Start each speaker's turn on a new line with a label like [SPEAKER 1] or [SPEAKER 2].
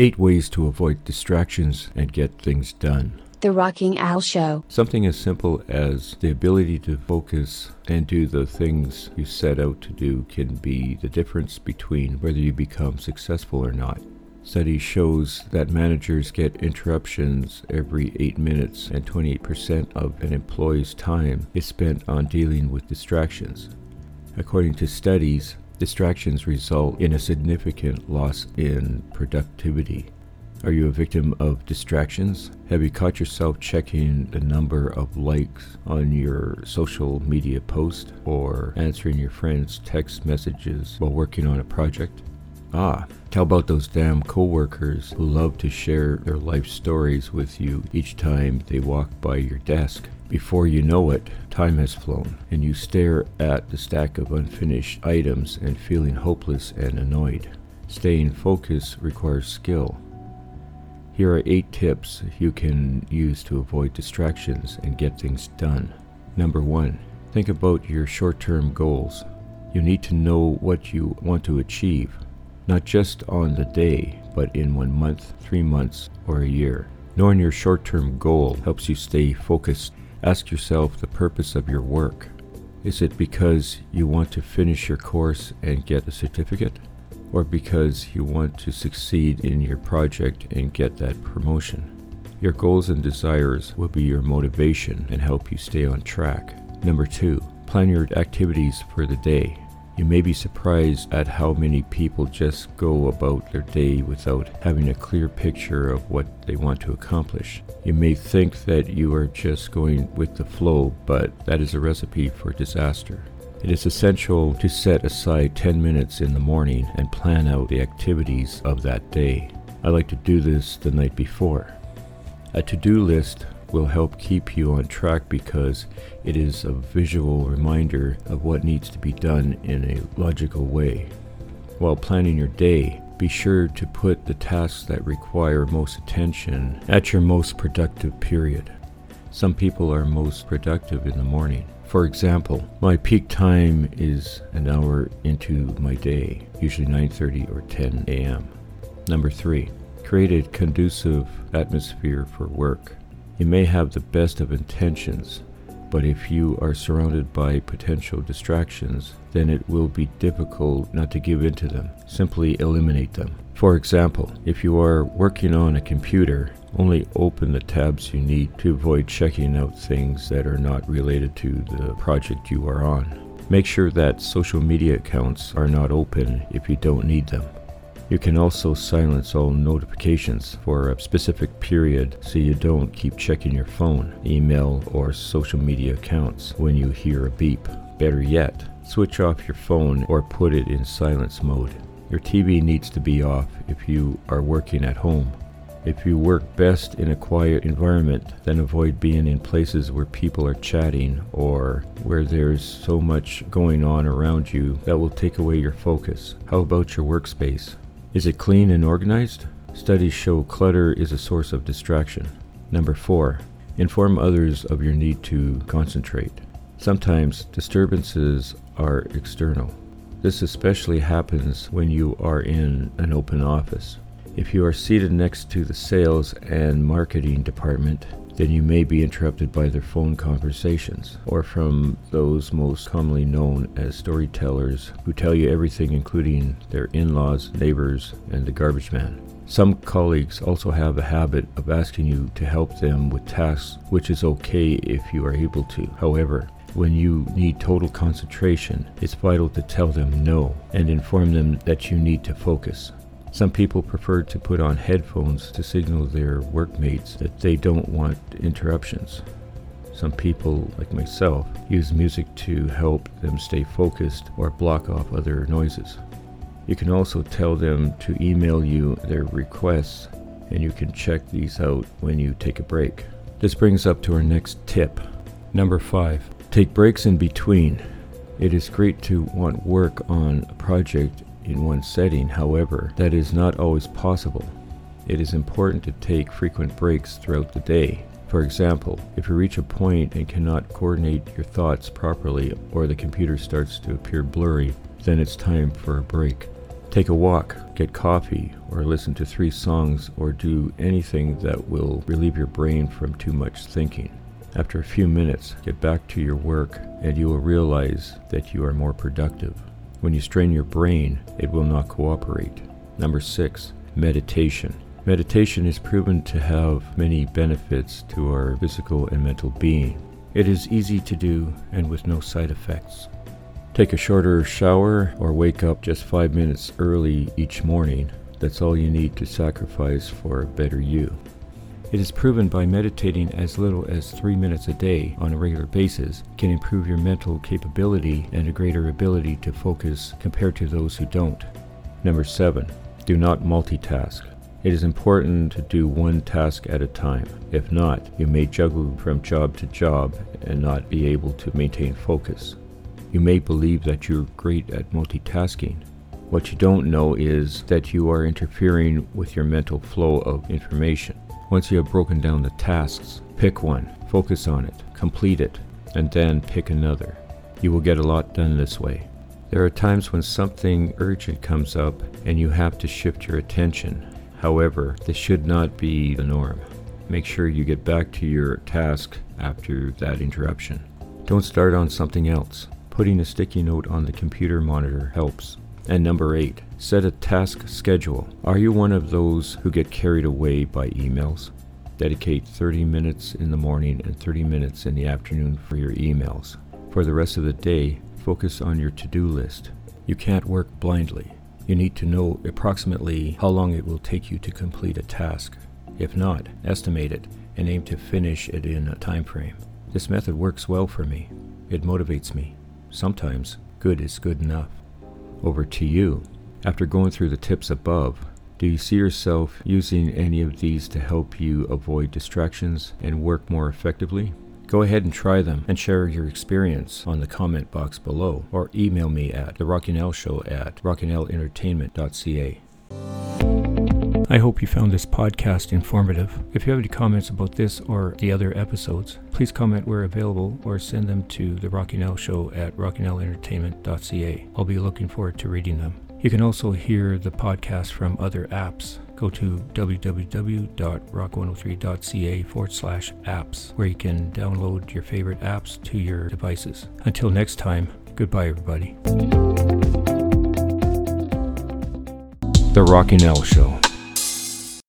[SPEAKER 1] Eight ways to avoid distractions and get things done.
[SPEAKER 2] The Rocking Al Show.
[SPEAKER 1] Something as simple as the ability to focus and do the things you set out to do can be the difference between whether you become successful or not. Study shows that managers get interruptions every 8 minutes and 28% of an employee's time is spent on dealing with distractions. According to studies, distractions result in a significant loss in productivity. Are you a victim of distractions? Have you caught yourself checking the number of likes on your social media post or answering your friends' text messages while working on a project? Ah, how about those damn coworkers who love to share their life stories with you each time they walk by your desk? Before you know it, time has flown, and you stare at the stack of unfinished items and feeling hopeless and annoyed. Staying focused requires skill. Here are eight tips you can use to avoid distractions and get things done. Number one, think about your short term goals. You need to know what you want to achieve not just on the day, but in one month, three months, or a year. Knowing your short term goal helps you stay focused. Ask yourself the purpose of your work. Is it because you want to finish your course and get a certificate? Or because you want to succeed in your project and get that promotion? Your goals and desires will be your motivation and help you stay on track. Number two, plan your activities for the day. You may be surprised at how many people just go about their day without having a clear picture of what they want to accomplish. You may think that you are just going with the flow, but that is a recipe for disaster. It is essential to set aside 10 minutes in the morning and plan out the activities of that day. I like to do this the night before. A to do list will help keep you on track because it is a visual reminder of what needs to be done in a logical way. While planning your day, be sure to put the tasks that require most attention at your most productive period. Some people are most productive in the morning. For example, my peak time is an hour into my day, usually 9:30 or 10 a.m. Number 3. Create a conducive atmosphere for work. You may have the best of intentions, but if you are surrounded by potential distractions, then it will be difficult not to give in to them. Simply eliminate them. For example, if you are working on a computer, only open the tabs you need to avoid checking out things that are not related to the project you are on. Make sure that social media accounts are not open if you don't need them. You can also silence all notifications for a specific period so you don't keep checking your phone, email, or social media accounts when you hear a beep. Better yet, switch off your phone or put it in silence mode. Your TV needs to be off if you are working at home. If you work best in a quiet environment, then avoid being in places where people are chatting or where there's so much going on around you that will take away your focus. How about your workspace? Is it clean and organized? Studies show clutter is a source of distraction. Number four, inform others of your need to concentrate. Sometimes disturbances are external. This especially happens when you are in an open office. If you are seated next to the sales and marketing department, then you may be interrupted by their phone conversations or from those most commonly known as storytellers who tell you everything, including their in laws, neighbors, and the garbage man. Some colleagues also have a habit of asking you to help them with tasks, which is okay if you are able to. However, when you need total concentration, it's vital to tell them no and inform them that you need to focus. Some people prefer to put on headphones to signal their workmates that they don't want interruptions. Some people, like myself, use music to help them stay focused or block off other noises. You can also tell them to email you their requests, and you can check these out when you take a break. This brings up to our next tip. Number five, take breaks in between. It is great to want work on a project in one setting, however, that is not always possible. It is important to take frequent breaks throughout the day. For example, if you reach a point and cannot coordinate your thoughts properly or the computer starts to appear blurry, then it's time for a break. Take a walk, get coffee, or listen to three songs, or do anything that will relieve your brain from too much thinking. After a few minutes, get back to your work and you will realize that you are more productive. When you strain your brain, it will not cooperate. Number six, meditation. Meditation is proven to have many benefits to our physical and mental being. It is easy to do and with no side effects. Take a shorter shower or wake up just five minutes early each morning. That's all you need to sacrifice for a better you. It is proven by meditating as little as three minutes a day on a regular basis can improve your mental capability and a greater ability to focus compared to those who don't. Number seven, do not multitask. It is important to do one task at a time. If not, you may juggle from job to job and not be able to maintain focus. You may believe that you're great at multitasking. What you don't know is that you are interfering with your mental flow of information. Once you have broken down the tasks, pick one, focus on it, complete it, and then pick another. You will get a lot done this way. There are times when something urgent comes up and you have to shift your attention. However, this should not be the norm. Make sure you get back to your task after that interruption. Don't start on something else. Putting a sticky note on the computer monitor helps. And number eight, set a task schedule. Are you one of those who get carried away by emails? Dedicate 30 minutes in the morning and 30 minutes in the afternoon for your emails. For the rest of the day, focus on your to do list. You can't work blindly. You need to know approximately how long it will take you to complete a task. If not, estimate it and aim to finish it in a time frame. This method works well for me. It motivates me. Sometimes good is good enough over to you. After going through the tips above, do you see yourself using any of these to help you avoid distractions and work more effectively? Go ahead and try them and share your experience on the comment box below or email me at the Rocking Al Show at rockingalentertainment.ca. I hope you found this podcast informative. If you have any comments about this or the other episodes, please comment where available or send them to the Rocking Al Show at rockingalentertainment.ca. I'll be looking forward to reading them. You can also hear the podcast from other apps. Go to www.rock103.ca forward slash apps, where you can download your favorite apps to your devices. Until next time, goodbye, everybody. The Rocking Al Show.